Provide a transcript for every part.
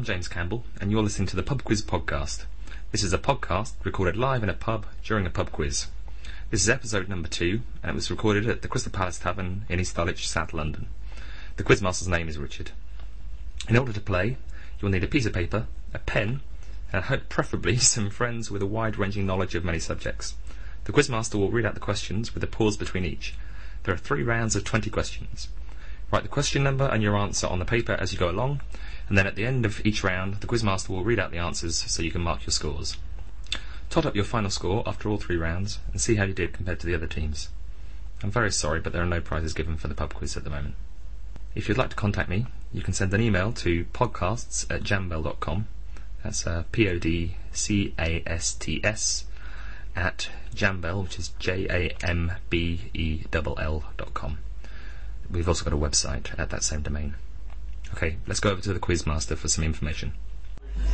I'm James Campbell, and you're listening to the Pub Quiz Podcast. This is a podcast recorded live in a pub during a pub quiz. This is episode number two, and it was recorded at the Crystal Palace Tavern in East Dulwich, South London. The quizmaster's name is Richard. In order to play, you'll need a piece of paper, a pen, and preferably some friends with a wide-ranging knowledge of many subjects. The quizmaster will read out the questions with a pause between each. There are three rounds of 20 questions. Write the question number and your answer on the paper as you go along, and then at the end of each round, the quizmaster will read out the answers so you can mark your scores. Tot up your final score after all three rounds and see how you did compared to the other teams. I'm very sorry, but there are no prizes given for the pub quiz at the moment. If you'd like to contact me, you can send an email to podcasts at jambell.com. That's uh, P-O-D-C-A-S-T-S at jambell, which is J-A-M-B-E-L-L dot com. We've also got a website at that same domain. Okay, let's go over to the quizmaster for some information.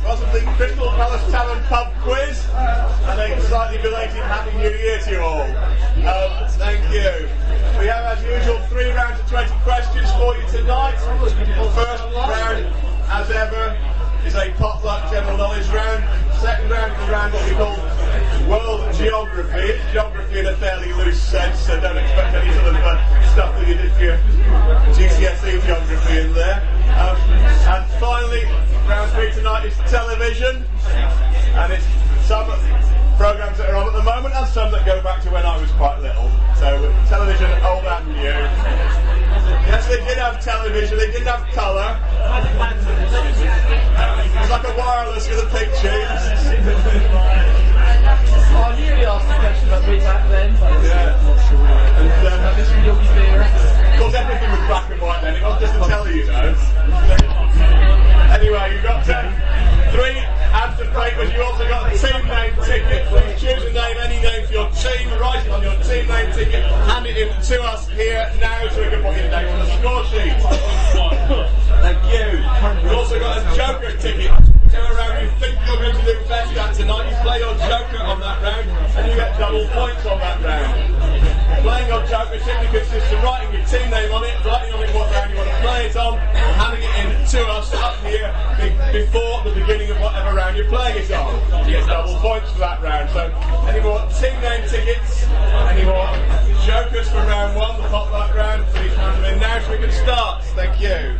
Welcome to the Crystal Palace Tavern Pub Quiz and a slightly belated Happy New Year to you all. Um, thank you. We have, as usual, three rounds of 20 questions for you tonight. First round, as ever, is a potluck general knowledge round. Second round is a round what we call world geography. It's geography in a fairly loose sense, so don't expect any sort of uh, stuff that you did for your GCSE geography in there. Um, and finally, round three tonight is television, and it's some programs that are on at the moment and some that go back to when I was quite little. So television, old and new. Yes, they did have television. They didn't have colour. It's like a wireless with a picture. Now so we can start. Thank you.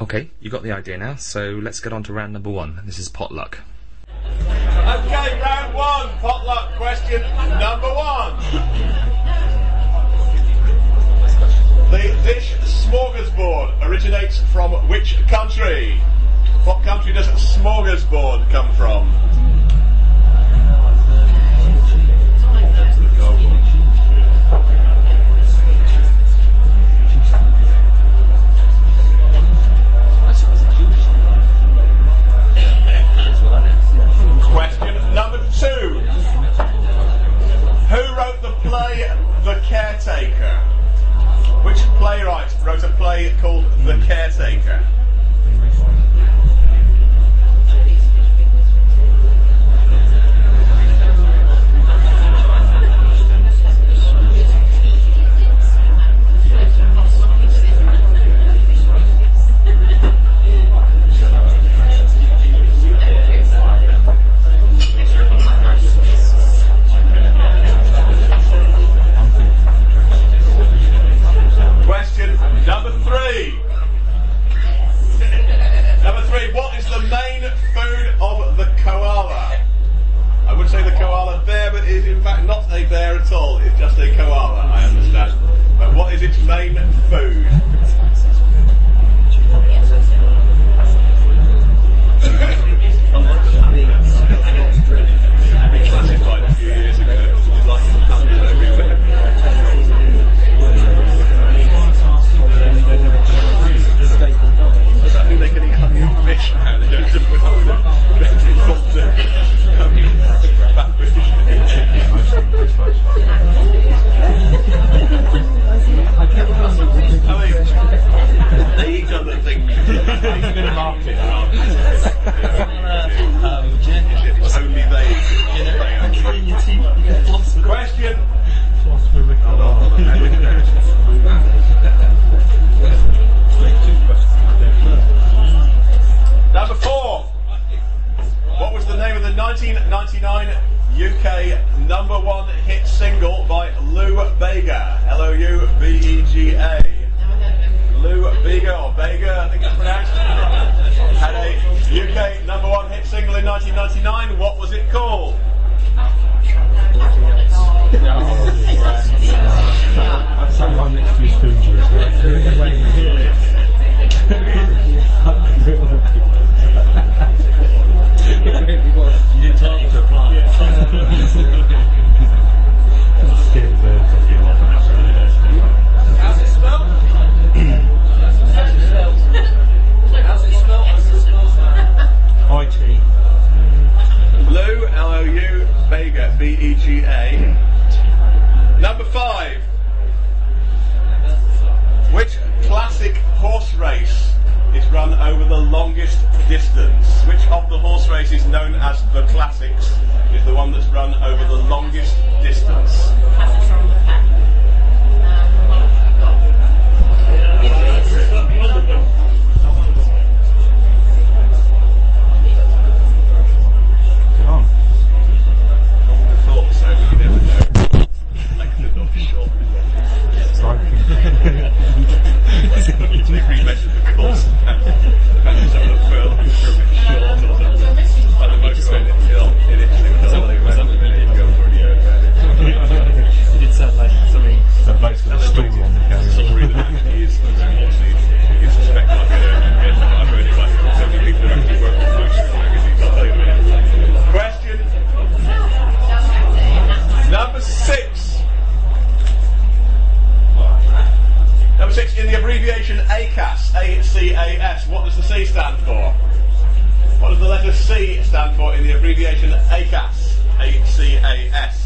Okay, you got the idea now, so let's get on to round number one. This is potluck. Okay, round one, potluck question number one. The dish smorgasbord originates from which country? What country does smorgasbord come from? The Caretaker? Which playwright wrote a play called The Caretaker? over the longest distance. Which of the horse races known as the classics is the one that's run over the longest distance? a on the. Sorry, that is unfortunately I've so many people work Question number six. Number six in the abbreviation ACAS, A C A S. What does the C stand for? What does the letter C stand for in the abbreviation ACAS? A C A S.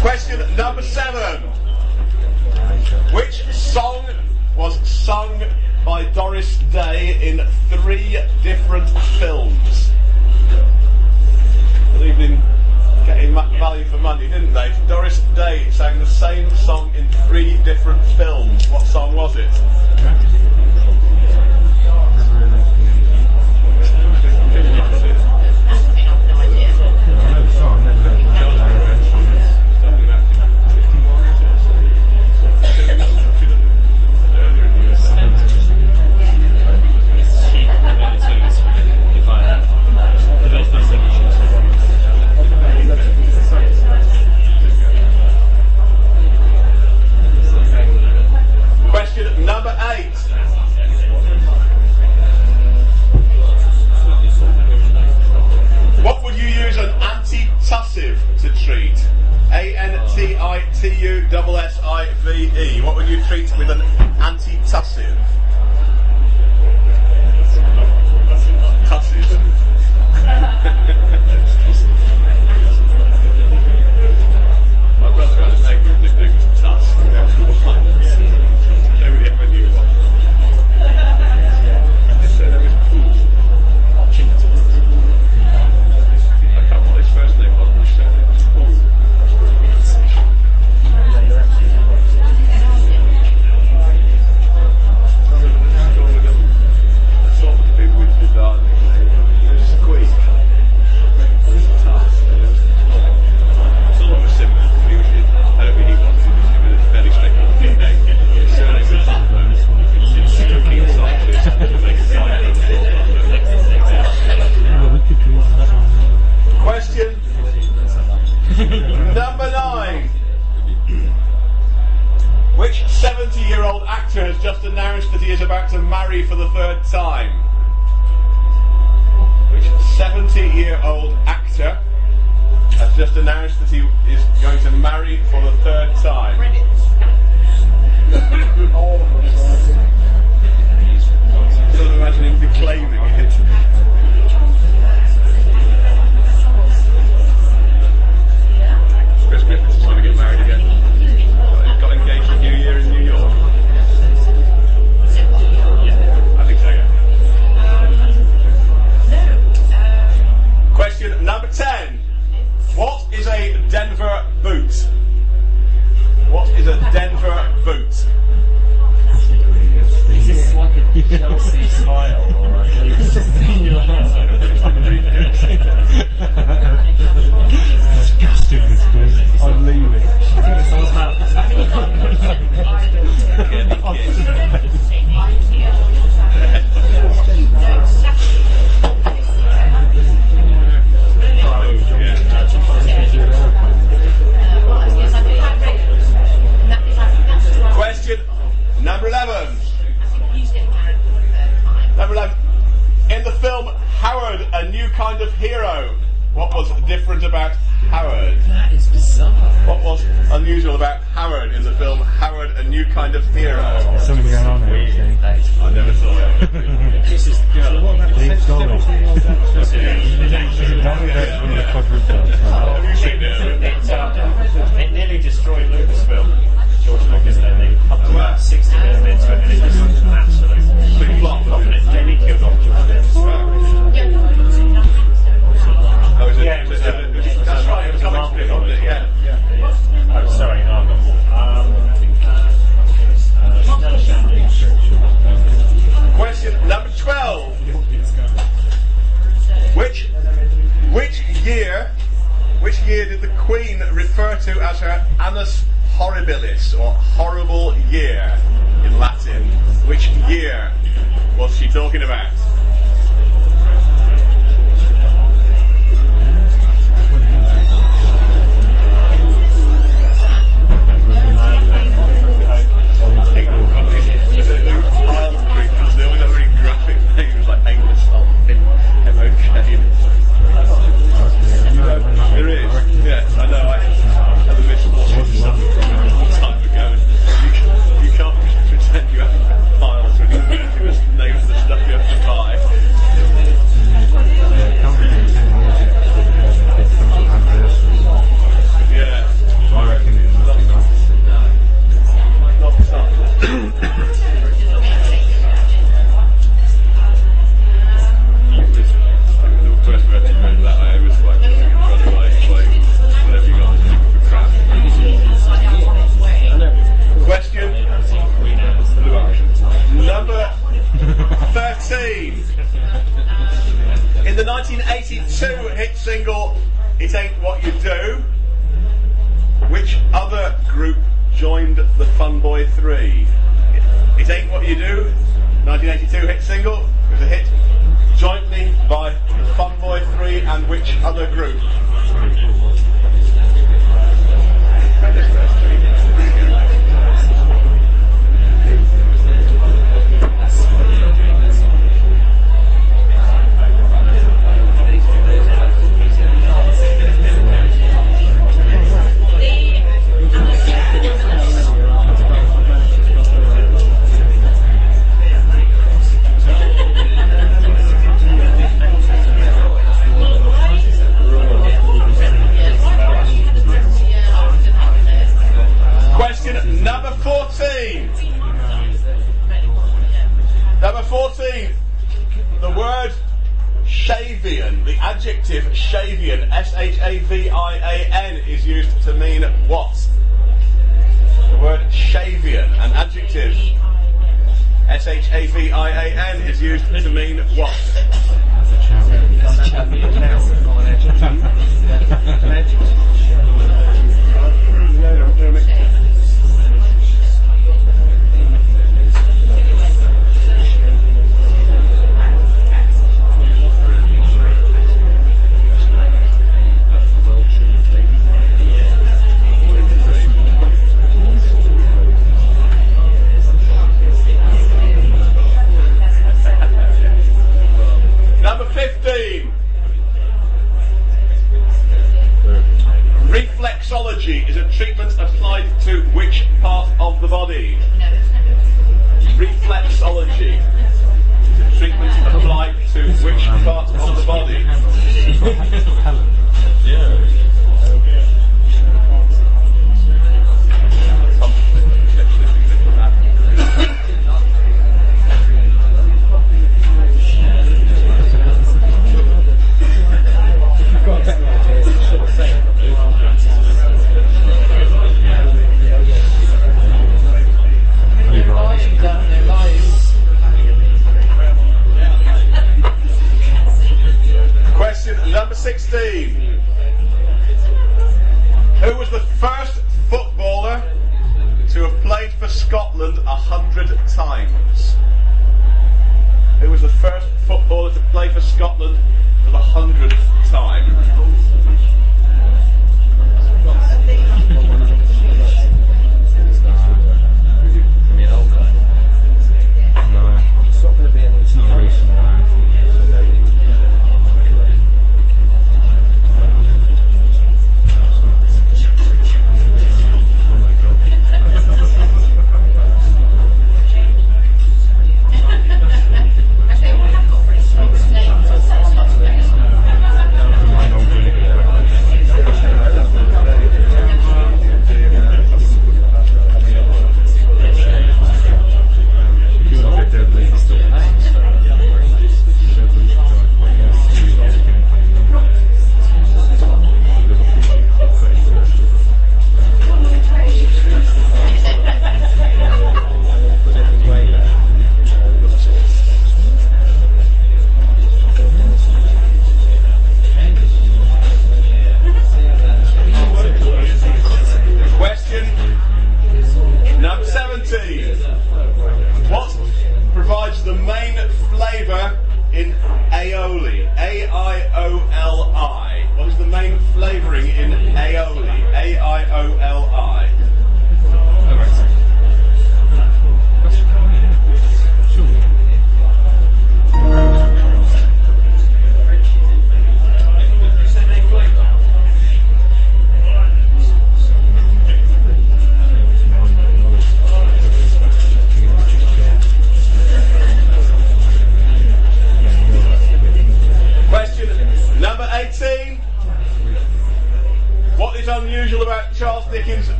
Question number seven. Which song was sung by Doris Day in three different films. Good evening, getting value for money, didn't they? Doris Day sang the same song in three different films. What song was it?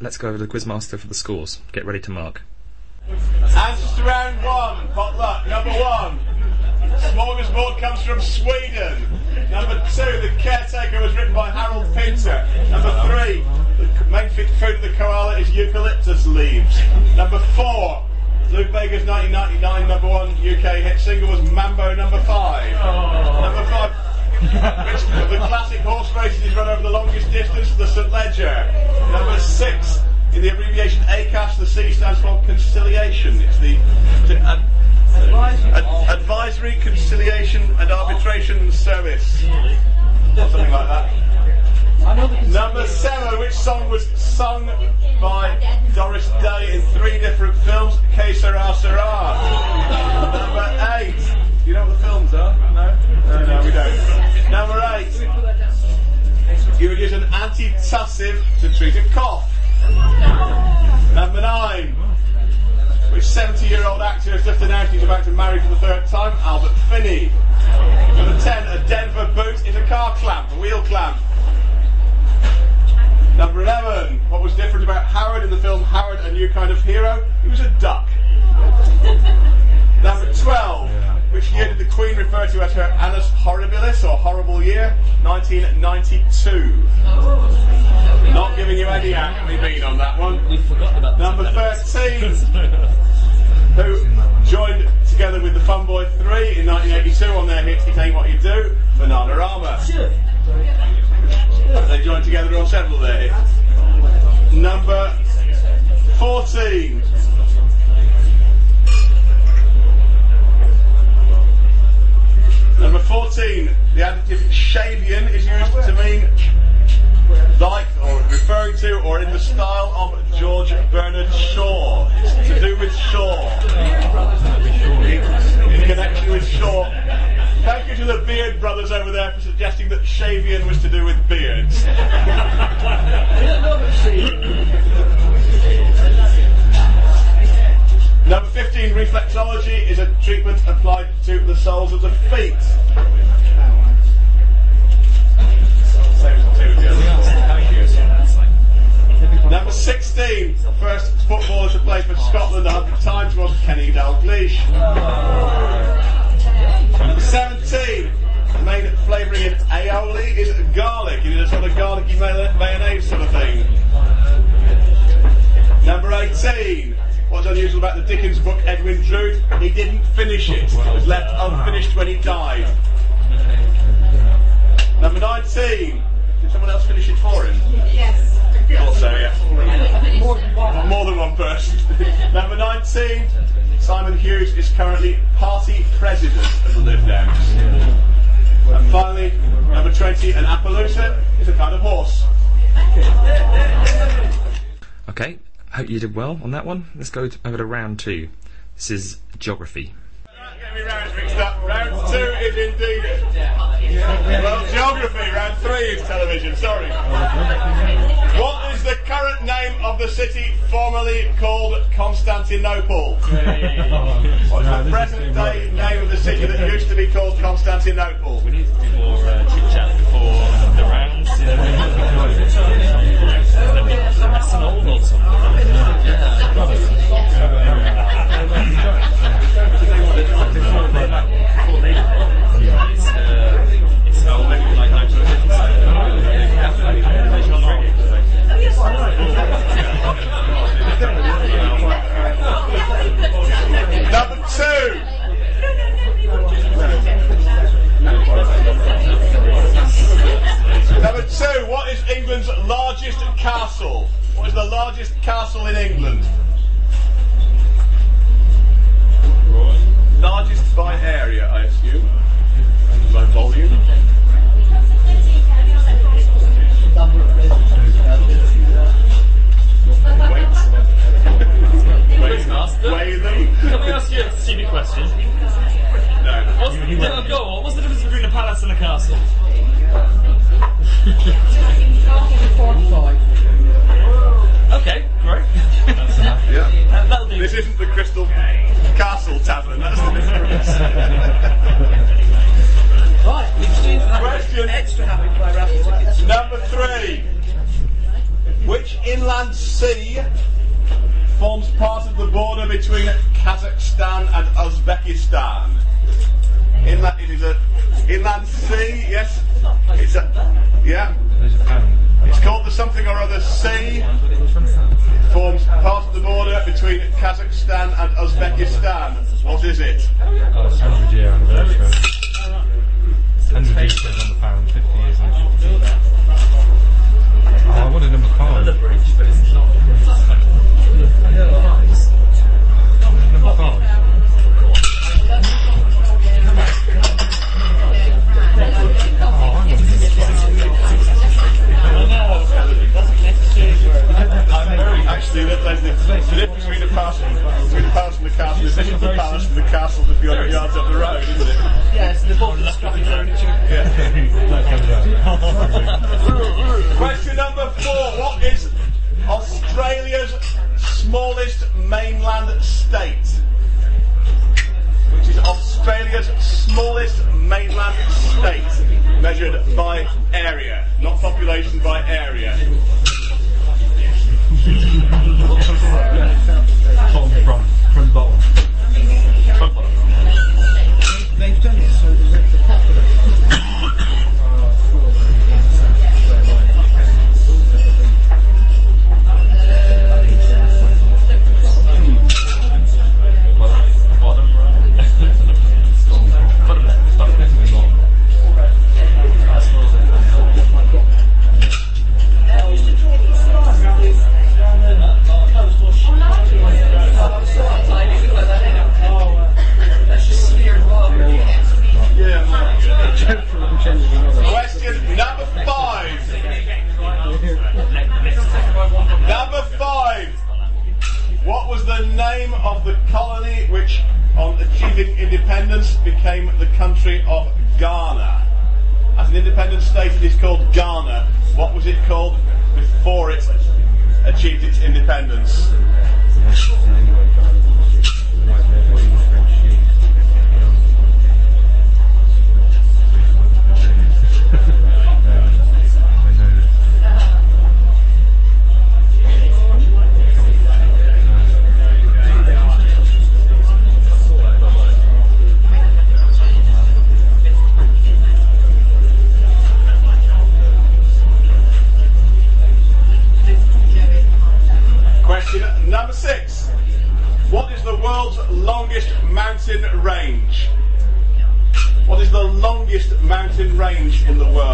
Let's go over to the quizmaster for the scores. Get ready to mark. Answers to round one, potluck. Number one, smorgasbord comes from Sweden. Number two, the caretaker was written by Harold Pinter. Number three, the main food of the koala is eucalyptus leaves. Number four, Lou Bega's 1999 number one UK hit single was Mambo Number Five. Number five. The classic horse races is run over the longest distance? The St. Leger. Number six, in the abbreviation ACAS, the C stands for conciliation. It's the to, uh, Ad- Advisory Conciliation and Arbitration Service. Or something like that. Number seven, which song was sung by Doris Day in three different films? Que sera. Number eight. You know what the films are? No? No, no, we don't. Number eight. You would use an antitussive to treat a cough. Number nine. Which 70 year old actor has just announced he's about to marry for the third time? Albert Finney. Number 10. A Denver boot is a car clamp, a wheel clamp. Number 11. What was different about Howard in the film Howard, a New Kind of Hero? He was a duck. Number 12. Which year did the Queen refer to as her annus horribilis, or horrible year? 1992. Not giving you any acme bean on that one. We forgot about Number 13. who joined together with the Fun Boy 3 in 1982 on their hit It Ain't What You Do, Banana Bananarama. They joined together on several of their hits. Number 14. Number 14. The adjective Shavian is used to mean like or referring to or in the style of George Bernard Shaw. It's to do with Shaw. In, connection with Shaw. Thank you to the Beard brothers over there for suggesting that Shavian was to do with beards. Number 15, reflexology is a treatment applied to the soles of the feet. Number 16, first footballer to play for Scotland under times was Kenny Dalglish. Number 17, the main flavouring in aioli is garlic. You sort of garlicky mayonnaise sort of thing. Number 18, What's unusual about the Dickens book Edwin Drood? He didn't finish it. It was left unfinished when he died. Number 19. Did someone else finish it for him? Yes. Thought so, yeah. More than one person. Number 19. Simon Hughes is currently party president of the Lib Dems. And finally, number 20, an Appaloosa is a kind of horse. Okay, hope you did well on that one. Let's go to, over to round two. This is geography. Get me rounds mixed up. Round two is indeed. Well, geography. Round three is television. Sorry. What is the current name of the city formerly called Constantinople? What's the present day name of the city that used to be called Constantinople? We need to do more uh, chit chat before That's an old or something. It's, uh, it's old, maybe like 1950s. Number two. Number two, what is England's largest castle? What is the largest castle in England? Largest by area, I assume. And by volume. Weight. Master. Can we ask you a stupid question? No. What's, no, go on. What's the difference between a palace and a castle? Okay, great. Yeah. Do. This isn't the Crystal Castle Tavern, that's the difference. Right, we've seen that. Question. Extra happy by raffle tickets. Number three. Which inland sea forms part of the border between Kazakhstan and Uzbekistan? Inland, it is a inland sea, yes. It's a, yeah. There's a pound. It's called the something or other sea. It forms part of the border between Kazakhstan and Uzbekistan. What is it? Oh, it's 100 year anniversary. 100 years on the pound, 50 years on the Oh, I wanted number five. The bridge, but it's not. Number five. Actually, that- there's the, the difference between the palace, between the palace and the castle is this is the palace and the castle is a few hundred yards up the road, isn't it? Yes, the both the scrappy furniture. That comes. Question number four. What is Australia's smallest mainland state? Which is Australia's smallest mainland state, measured by area, not population by area. Bottom front, front bottom. They've done it so that the popular. Of the colony which, on achieving independence, became the country of Ghana? As an independent state, it is called Ghana. What was it called before it achieved its independence? In the world?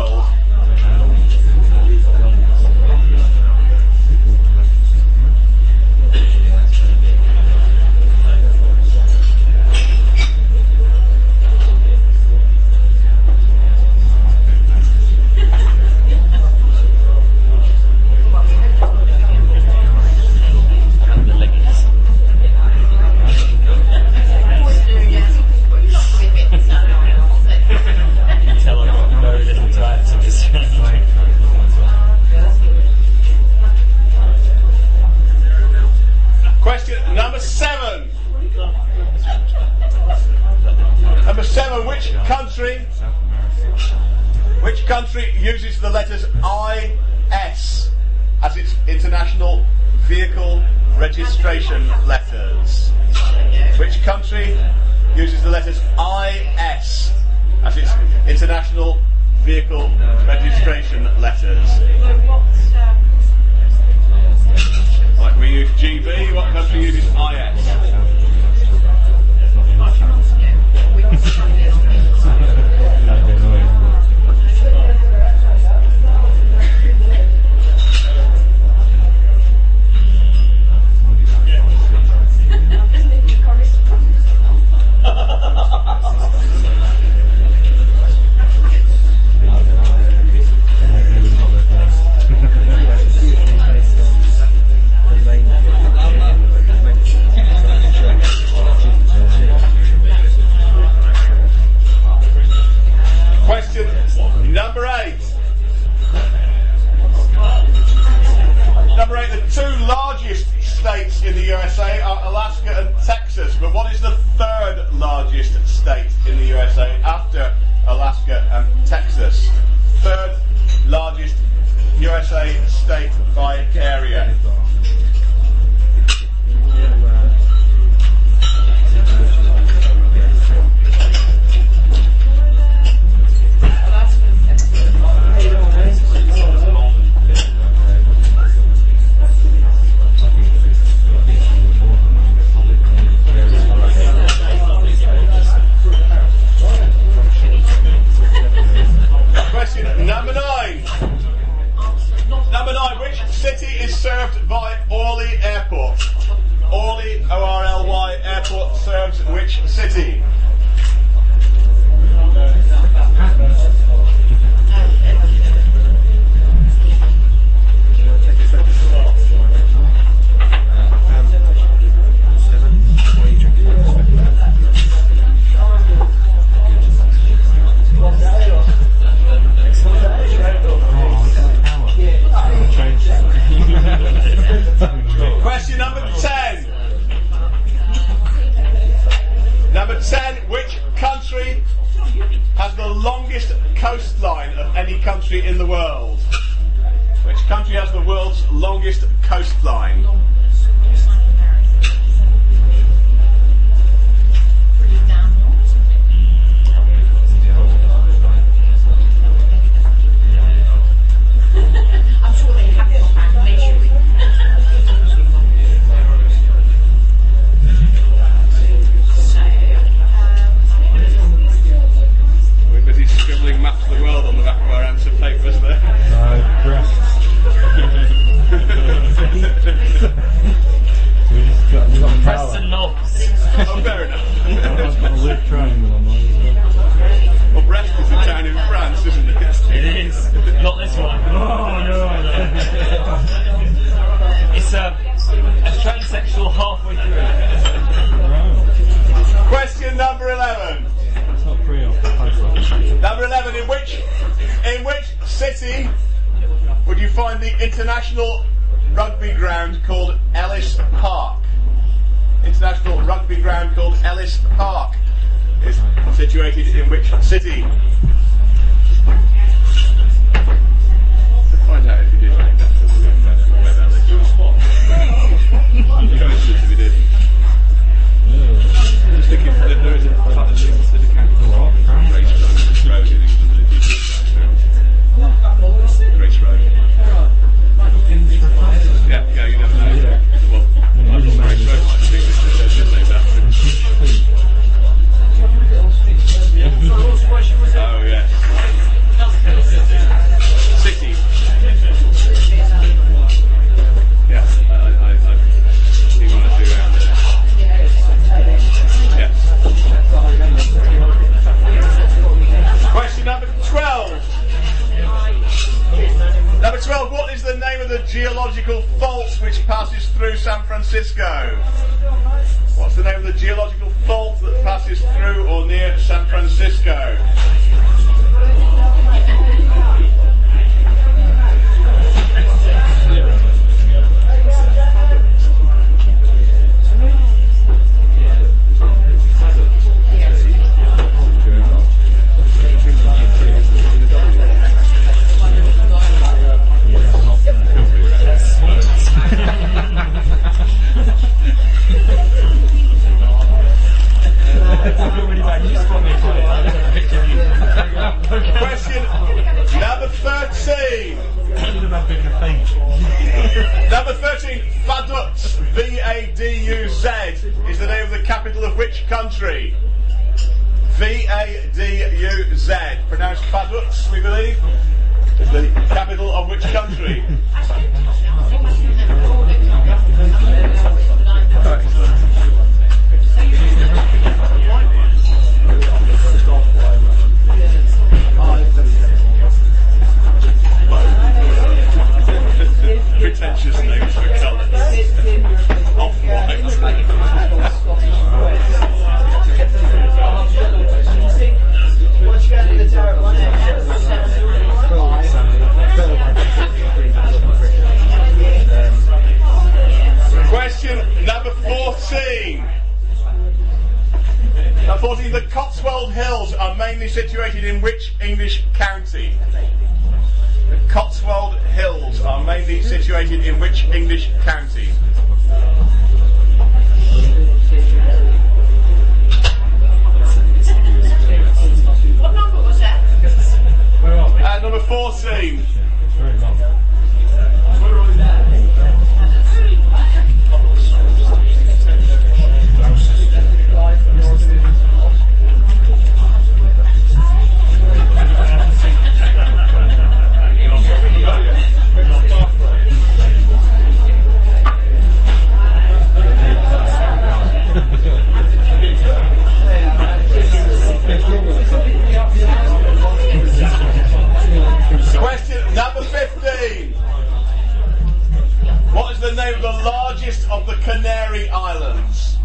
Which largest of the Canary Islands?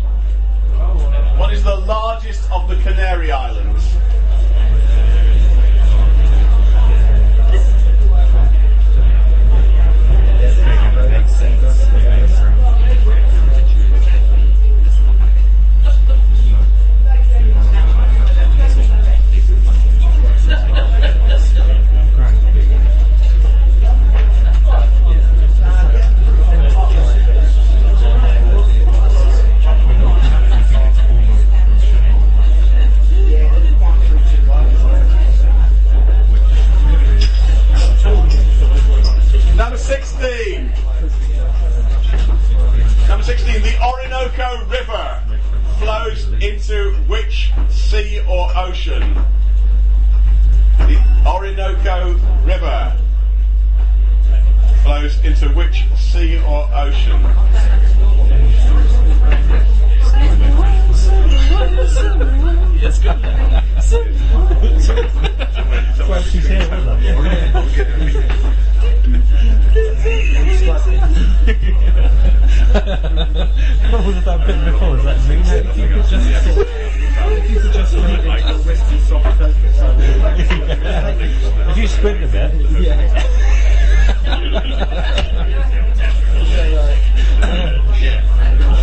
What is the largest of the Canary Islands? Orinoco River flows into which sea or ocean? The Orinoco River flows into which sea or ocean? Well, she's here, wasn't it? What was that bit before? Is that me? If you sprint a bit. Both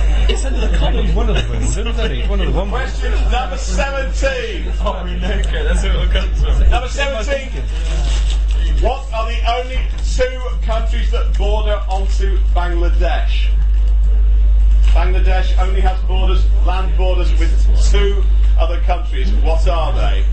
absolutely What the best one of the winners, isn't he? One of the one Question number 17. That's where it comes from. Number 17. What are the only two countries that border onto Bangladesh? Bangladesh only has borders, land borders with two other countries. What are they?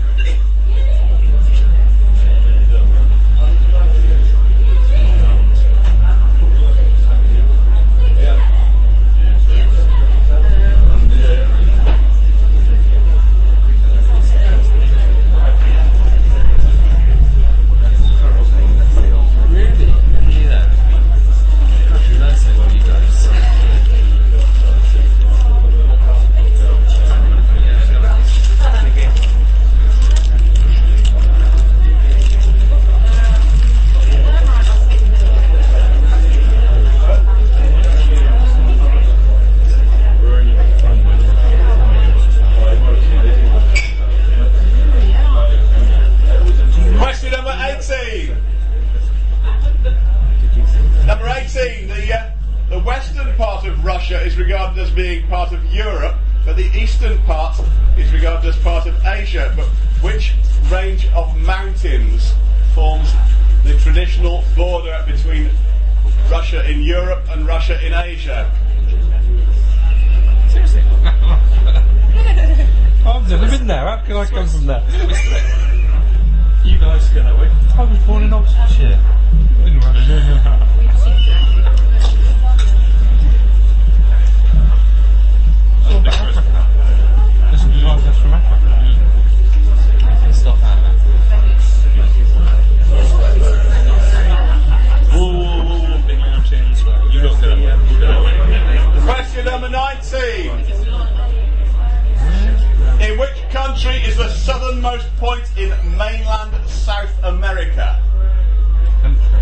Southernmost point in mainland South America?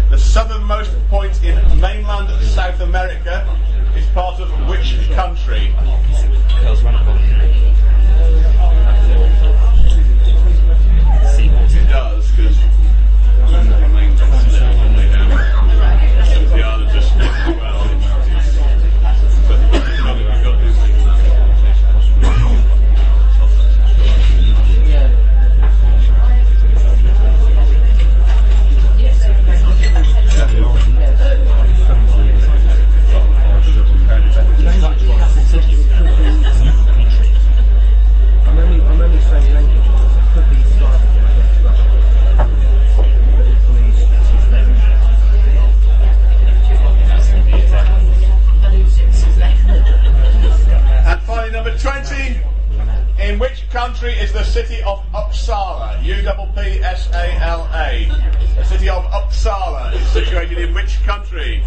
The southernmost point in mainland South America is part of which country? It does, because country is the city of Uppsala? U double P S A L A. The city of Uppsala is situated in which country?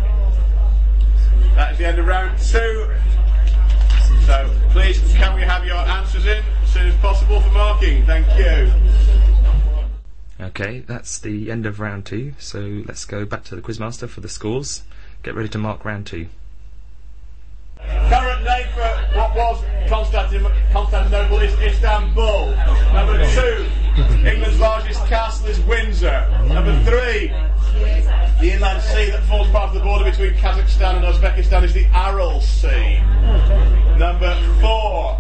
That is the end of round two. So please, can we have your answers in as soon as possible for marking? Thank you. Okay, that's the end of round two. So let's go back to the quizmaster for the scores. Get ready to mark round two. Current name for what was Constantinople is Istanbul. Number two, England's largest castle is Windsor. Number mm. three, the inland sea that forms part of the border between Kazakhstan and Uzbekistan is the Aral Sea. Number four,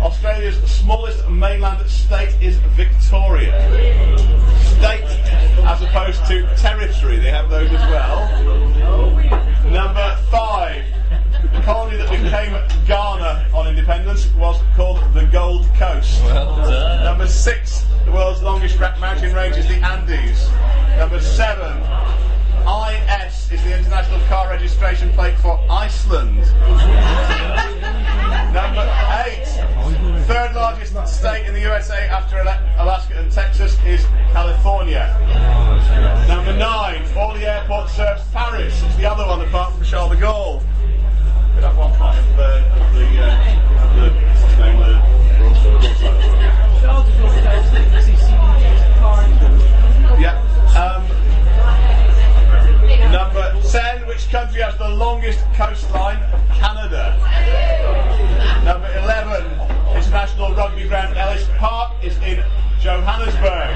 Australia's smallest mainland state is Victoria. State as opposed to territory, they have those as well. Number five, colony that became Ghana on independence was called the Gold Coast. Number six, the world's longest mountain range is the Andes. Number seven, IS is the international car registration plate for Iceland. Number eight, third largest state in the USA after Alaska and Texas is California. Number nine, Orly Airport serves Paris. It's the other one apart from Charles de Gaulle. Uh, name, the, yeah. Um, number 10, which country has the longest coastline? Canada. Number 11, international rugby ground Ellis Park is in Johannesburg.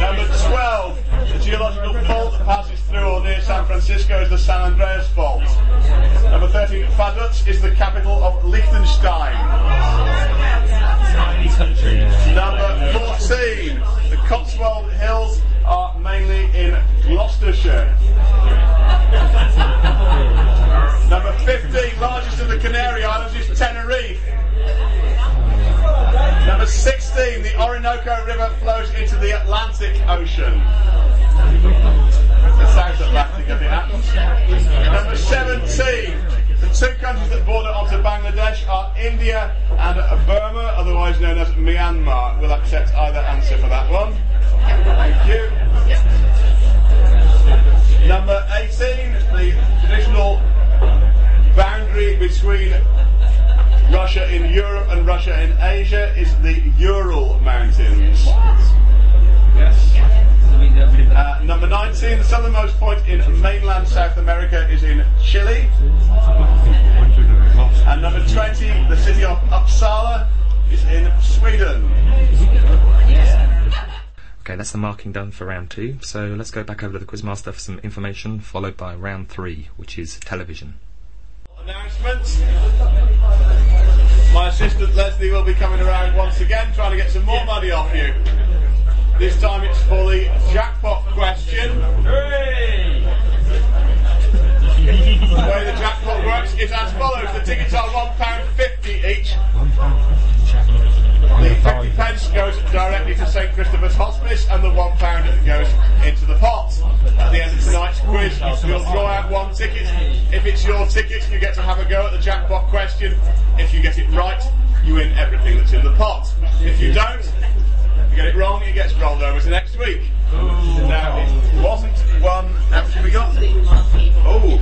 Number 12, the geological fault that passes through or near San Francisco is the San Andreas Fault. Number 13, Vaduz is the capital of Liechtenstein. Number 14, the Cotswold Hills are mainly in Gloucestershire. Number 15, largest of the Canary Islands is Tenerife. Number 16, the Orinoco River flows into the Atlantic Ocean. The South Atlantic, I. Number 17, the two countries that border onto Bangladesh are India and Burma, otherwise known as Myanmar. We'll accept either answer for that one. Thank you. Number 18, the traditional boundary between Russia in Europe and Russia in Asia is the Ural Mountains. Yes. Uh, number 19, the southernmost point in mainland South America is in Chile. And number 20, the city of Uppsala is in Sweden. Okay, that's the marking done for round two. So let's go back over to the quizmaster for some information, followed by round three, which is television. announcements. Assistant Leslie will be coming around once again trying to get some more money off you. This time it's for the jackpot question. The way the jackpot works is as follows. The tickets are £1.50 each. The 50 pence goes directly to St Christopher's Hospice and the one pound goes into the pot. At the end of tonight's quiz, you'll draw out one ticket. If it's your ticket, you get to have a go at the jackpot question. If you get it right, you win everything that's in the pot. If you don't, if you get it wrong, it gets rolled over to next week. Now, it wasn't one. How have we got? Oh,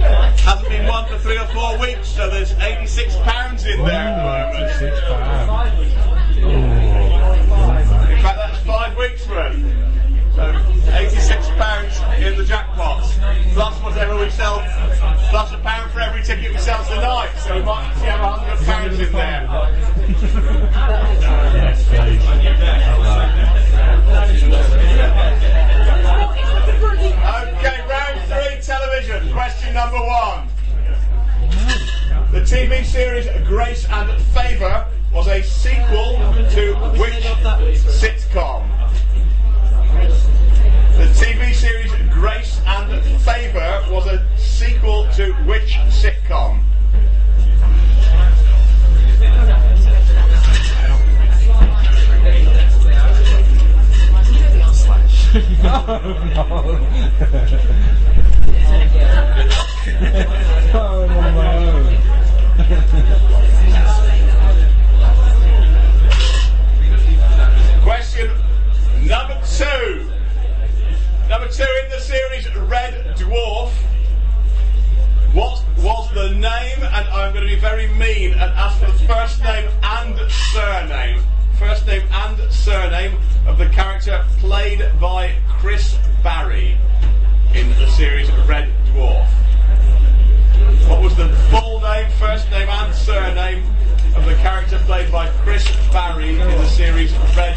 hasn't been one for three or four weeks, so there's £86 in there at the moment. Pounds. In fact, that's five weeks worth. So, £86 in the jackpots. Plus whatever we sell, plus a pound for every ticket we sell tonight. So we might actually have a hundred pounds in there. Okay, round three television. Question number one. The TV series Grace and Favour was a sequel to which sitcom? The TV series Grace and Favour was a sequel to which sitcom? Oh, I'm on my own. Question number two. Number two in the series Red Dwarf. What was the name? And I'm going to be very mean and ask for the first name and surname. First name and surname of the character played by Chris Barrie in the series Red Dwarf. What was the full name, first name and surname of the character played by Chris Barrie in the series Red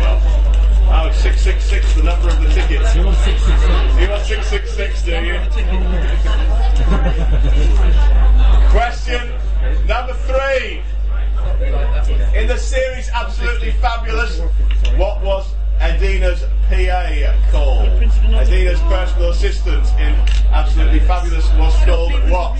Oh well. Oh, 666, the number of the tickets. You're on 666. You want 666, do you? Question number three. In the series Absolutely Fabulous, what was Edina's PA called? Edina's personal assistant in Absolutely Fabulous was called what?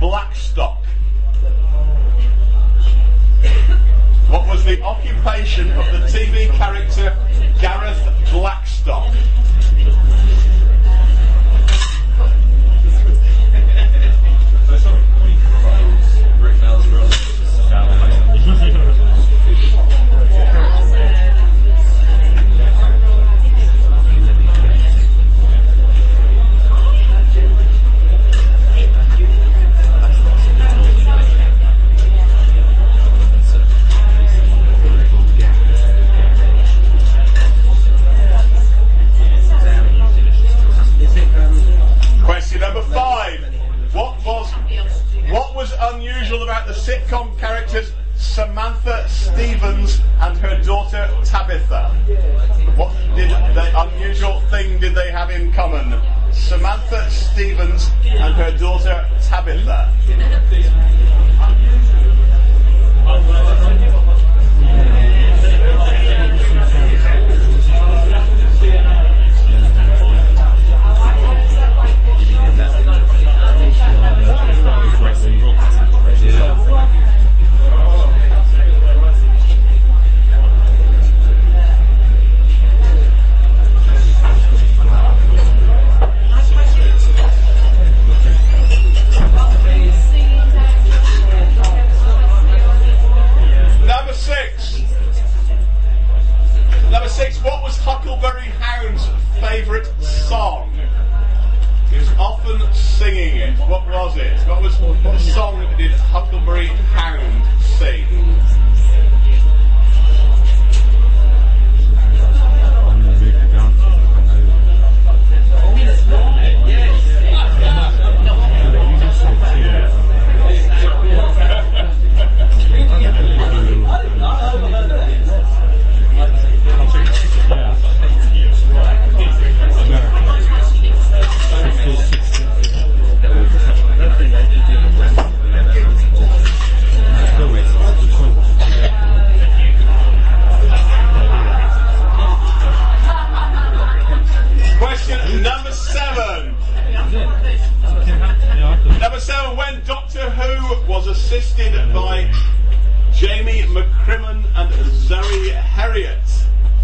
Blackstock? What was the occupation of the TV character Gareth Blackstock?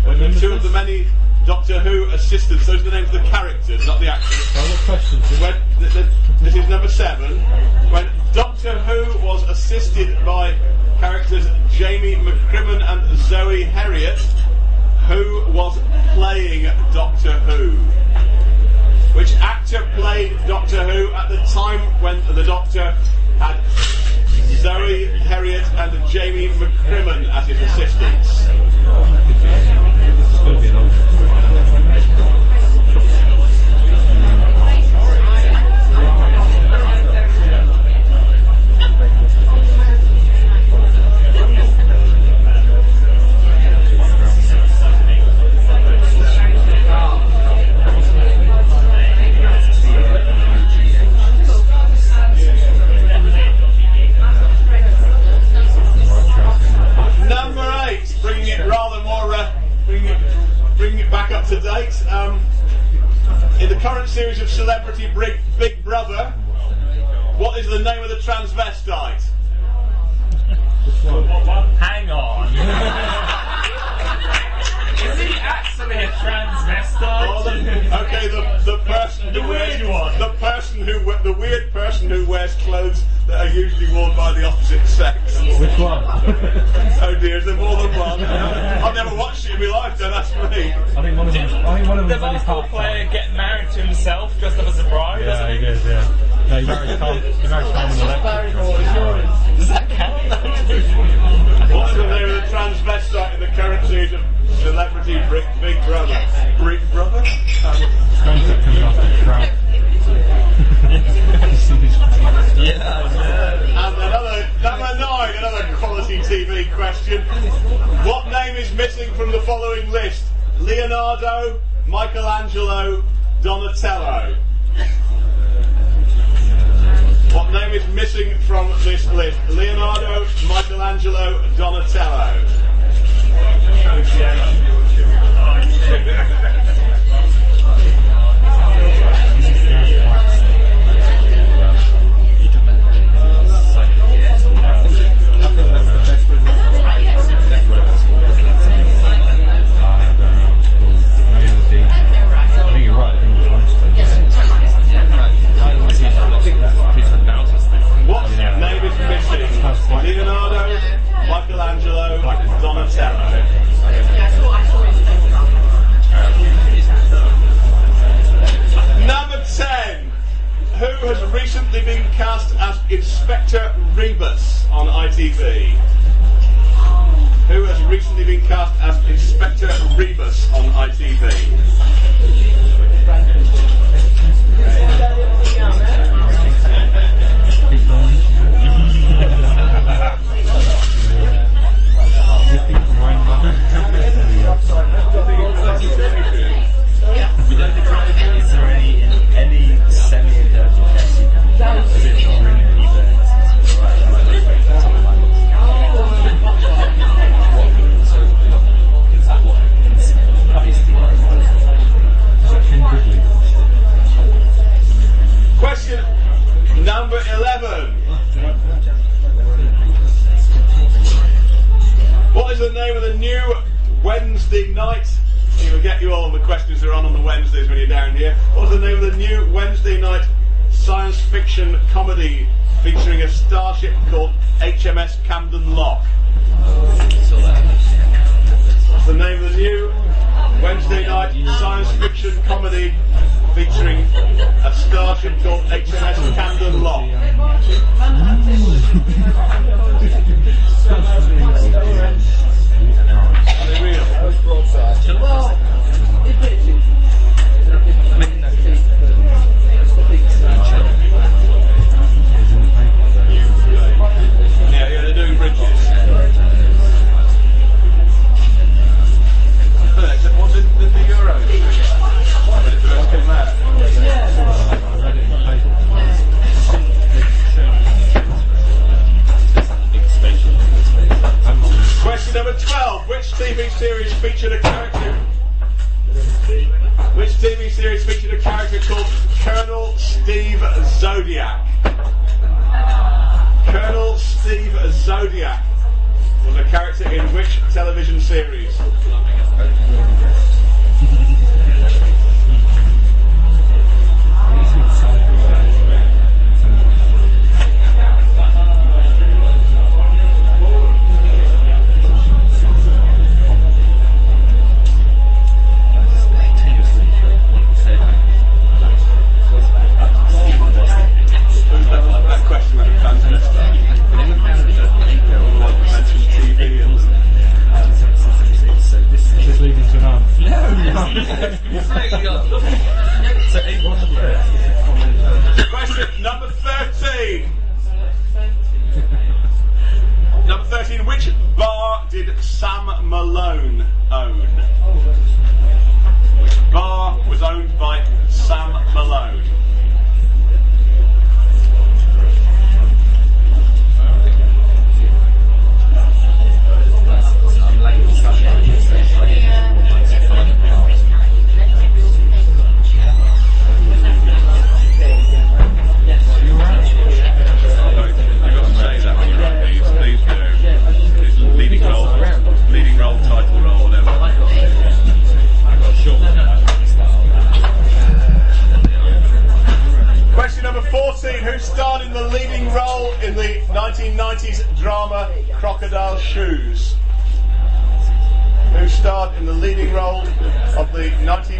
Those are two of the many Doctor Who assistants. Those are the names of the characters, not the actors. I've questions. When, th- th- this is number seven. When Doctor Who was assisted by characters Jamie McCrimmon and Zoe Heriot, who was playing Doctor Who? Which actor played Doctor Who at the time when the Doctor had Zoe Heriot and Jamie McCrimmon as his assistants? Up to date. Um, in the current series of Celebrity Big, Big Brother, what is the name of the transvestite? Hang on. Is he actually a transvestite? Oh, the- okay, the, the person The who wears, weird one. the person who the weird person who wears clothes that are usually worn by the opposite sex. Which one? Oh dear, is there more than one? I've never watched it in my life. Don't ask me. I think one of them. I think one of The them was only basketball player getting married to himself dressed up as a bride, Yeah, he he? did. Yeah. No, he married Carl. He married Carmen Electra. Does that count? What is the name of the transvestite in the current season? of Celebrity Big, Big Brother? Big Brother? Concept comes after Trout. yeah. And another, number nine, another quality TV question. What name is missing from the following list? Leonardo, Michelangelo, Donatello. What name is missing from this list? Leonardo, Michelangelo, Donatello. Leonardo, Michelangelo, Donatello. Number 10. Who has recently been cast as Inspector Rebus on ITV? Who has recently been cast as Inspector Rebus on ITV? number 11. What is the name of the new Wednesday night? We'll get you all the questions that are on on the Wednesdays when you're down here. What's the name of the new Wednesday night science fiction comedy featuring a starship called HMS Camden Lock? What's the name of the new Wednesday night science fiction comedy featuring a starship called HMS Camden Lock. Mm.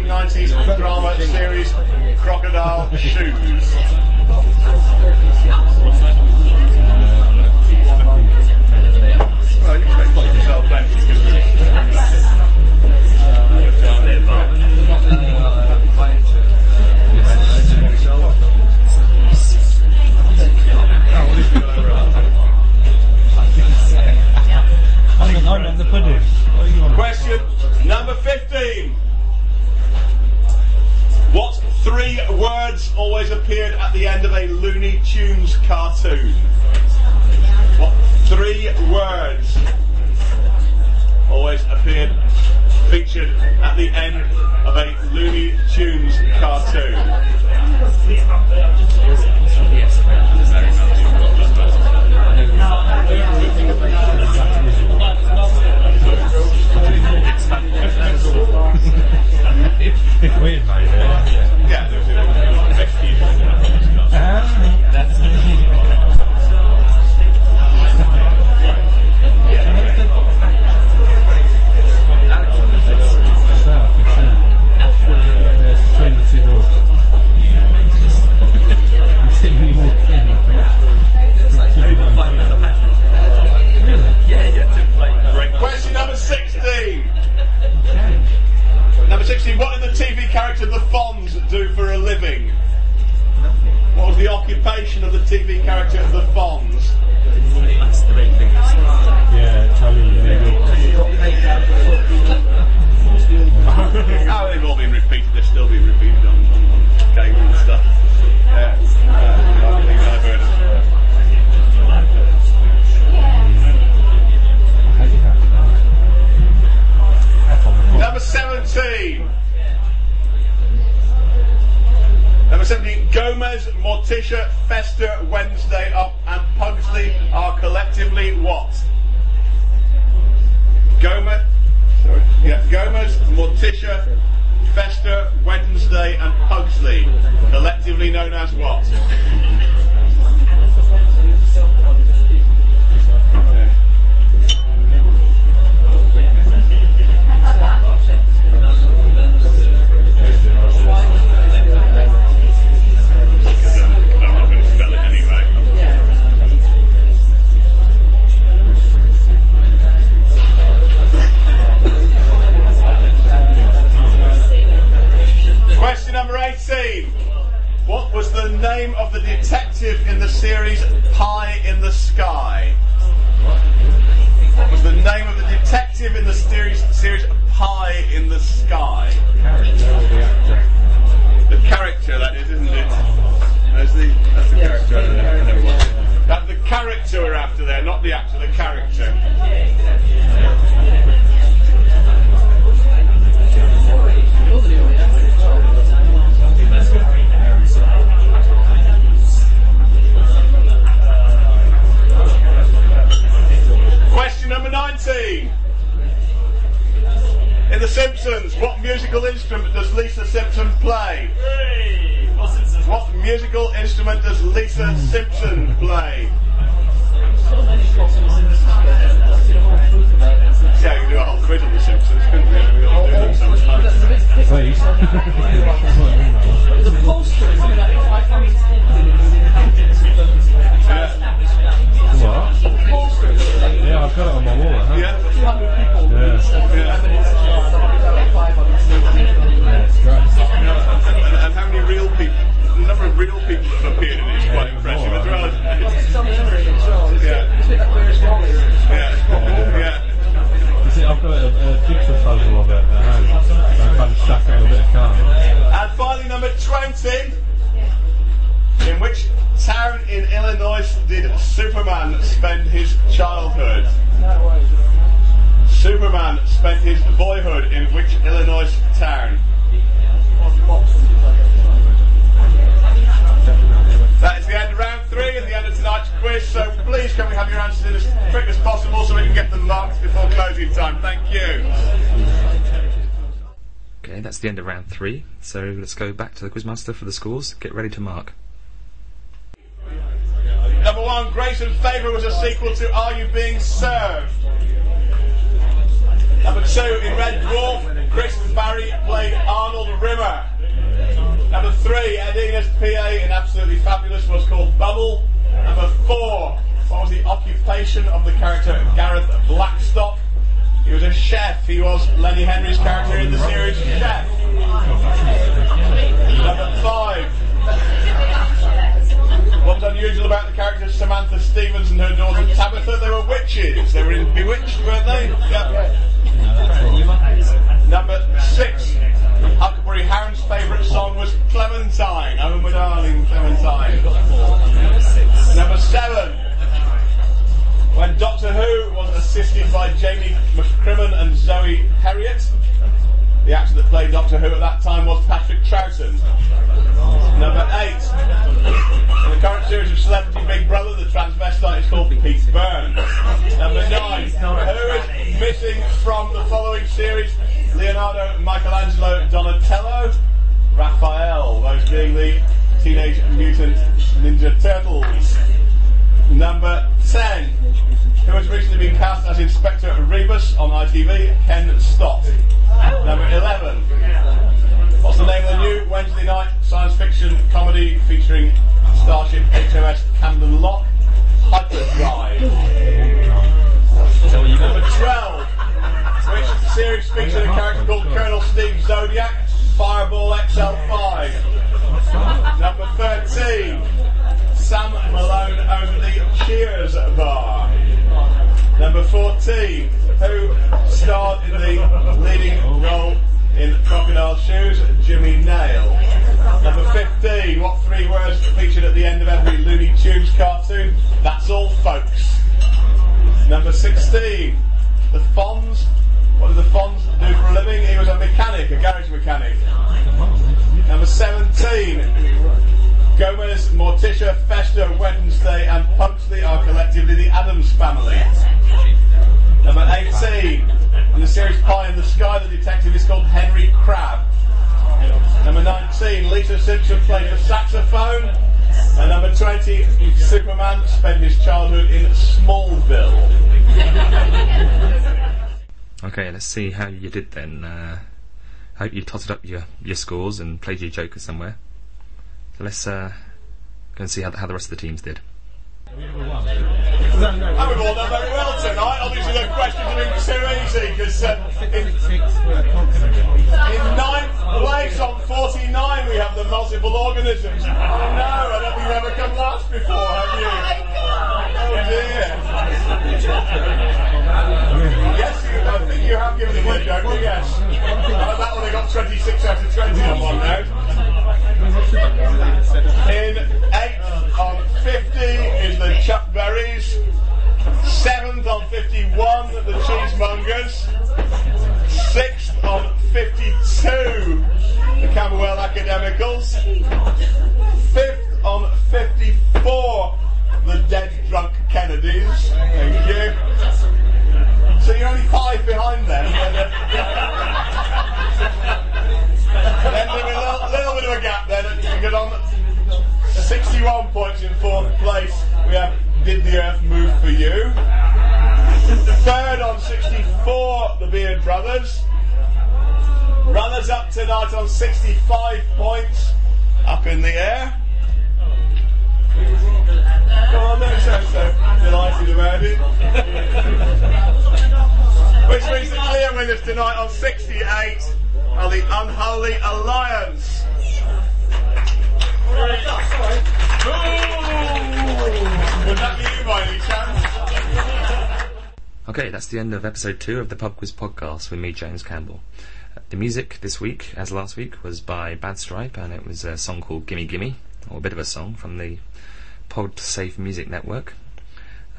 1990s drama series Crocodile Shoes. Got it on my wall. Huh? yeah, 200 people. Yeah. yeah. And it's 560. Yeah, great. And, and how many real people, the number of real people that have appeared in it is quite impressive as well. it? It's on the other end as well. It's Yeah. it's a bit like Where's Wally? Yeah, yeah. You see, I've got a, a jigsaw puzzle of it at home. I kind of stack it on a bit of card. And finally, number 20. In which town in Illinois did Superman spend his childhood? Superman spent his boyhood in which Illinois town? That is the end of round three and the end of tonight's quiz. So please, can we have your answers in as quick as possible so we can get them marked before closing time? Thank you. Okay, that's the end of round three. So let's go back to the quizmaster for the scores. Get ready to mark. One, Grace and Favour was a sequel to Are You Being Served? Number two, in Red Dwarf, Chris Barrie played Arnold Rimmer. Number three, Edina's PA in Absolutely Fabulous was called Bubble. Number four, what was the occupation of the character Gareth Blackstock? He was a chef. He was Lenny Henry's character in the series Chef. Number five, what was unusual about the characters Samantha Stevens and her daughter Tabitha? They were witches. They were in Bewitched, weren't they? Yep. Number six. Huckleberry Hound's favourite song was Clementine. Oh, my darling Clementine. Number seven. When Doctor Who was assisted by Jamie McCrimmon and Zoe Heriot, the actor that played Doctor Who at that time was Patrick Troughton. Number eight. In the current series of Celebrity Big Brother, the transvestite is called Pete Burns. Number nine. Who is missing from the following series? Leonardo, Michelangelo, Donatello, Raphael. Those being the Teenage Mutant Ninja Turtles. Number 10. Who has recently been cast as Inspector Rebus on ITV? Ken Stott. Number 11. What's the name of the new Wednesday night science fiction comedy featuring Starship HMS Camden Lock? Hyperdrive. Number 12. Which series featured a character called Colonel Steve Zodiac? Fireball XL5. Number 13. Sam Malone owned the Cheers bar. Number 14. Who starred in the leading role in Crocodile Shoes? Jimmy Nail. Number 15. What three words featured at the end of every Looney Tunes cartoon? That's all, folks. Number 16. The Fonz. What did the Fonz do for a living? He was a mechanic, a garage mechanic. Number 17. Gomez, Morticia, Fester, Wednesday, and Pugsley are collectively the Addams family. Number 18. In the series Pie in the Sky, the detective is called Henry Crabbe. Number 19. Lisa Simpson played the saxophone. And number 20. Superman spent his childhood in Smallville. Okay, let's see how you did then. Uh, I hope you totted up your, your scores and played your joker somewhere. So let's uh, go and see how, the- how the rest of the teams did. Have you ever won? And we've all done very well tonight. Obviously, the questions have been too easy because uh, in, in ninth place on 49 we have the multiple organisms. Oh no, I don't think you've ever come last before, have you? Oh dear. Yes, you, I think you have given it a don't you? Yes. Oh, that one they got 26 out of 20 on one now. In eighth on Berries. Seventh on 51, the Cheesemongers. Sixth on 52, the Camberwell Academicals. Fifth on 54, the Dead Drunk Kennedys. Thank you. So you're only five behind them. Uh, then there'll a little, little bit of a gap then. and Because on 61 points in fourth Did the Earth Move for You? Third on 64, the Beard Brothers. Runners up tonight on 65 points, up in the air. Come on, don't sound so delighted about it. Which means the clear winners tonight on 68 are the Unholy Alliance. Ooh, Okay, that's the end of episode two of the Pub Quiz Podcast with me, James Campbell. Uh, the music this week, as last week, was by Bad Stripe, and it was a song called Gimme Gimme, or a bit of a song from the Pod Safe Music Network.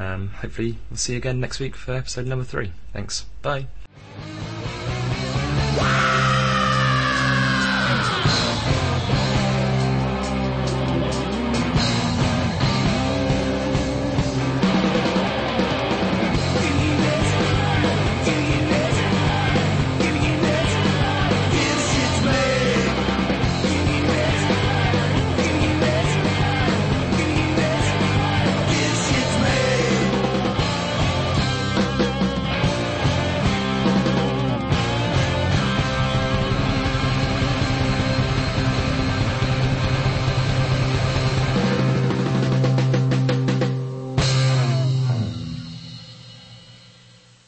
Um, hopefully, we'll see you again next week for episode number three. Thanks. Bye.